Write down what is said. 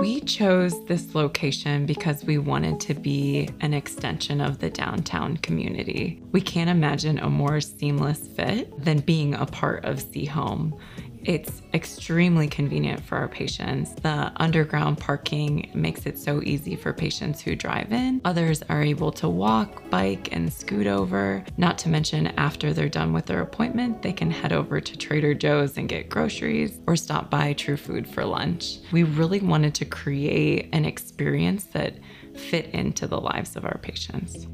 We chose this location because we wanted to be an extension of the downtown community. We can't imagine a more seamless fit than being a part of C Home. It's extremely convenient for our patients. The underground parking makes it so easy for patients who drive in. Others are able to walk, bike, and scoot over. Not to mention, after they're done with their appointment, they can head over to Trader Joe's and get groceries or stop by True Food for lunch. We really wanted to create an experience that fit into the lives of our patients.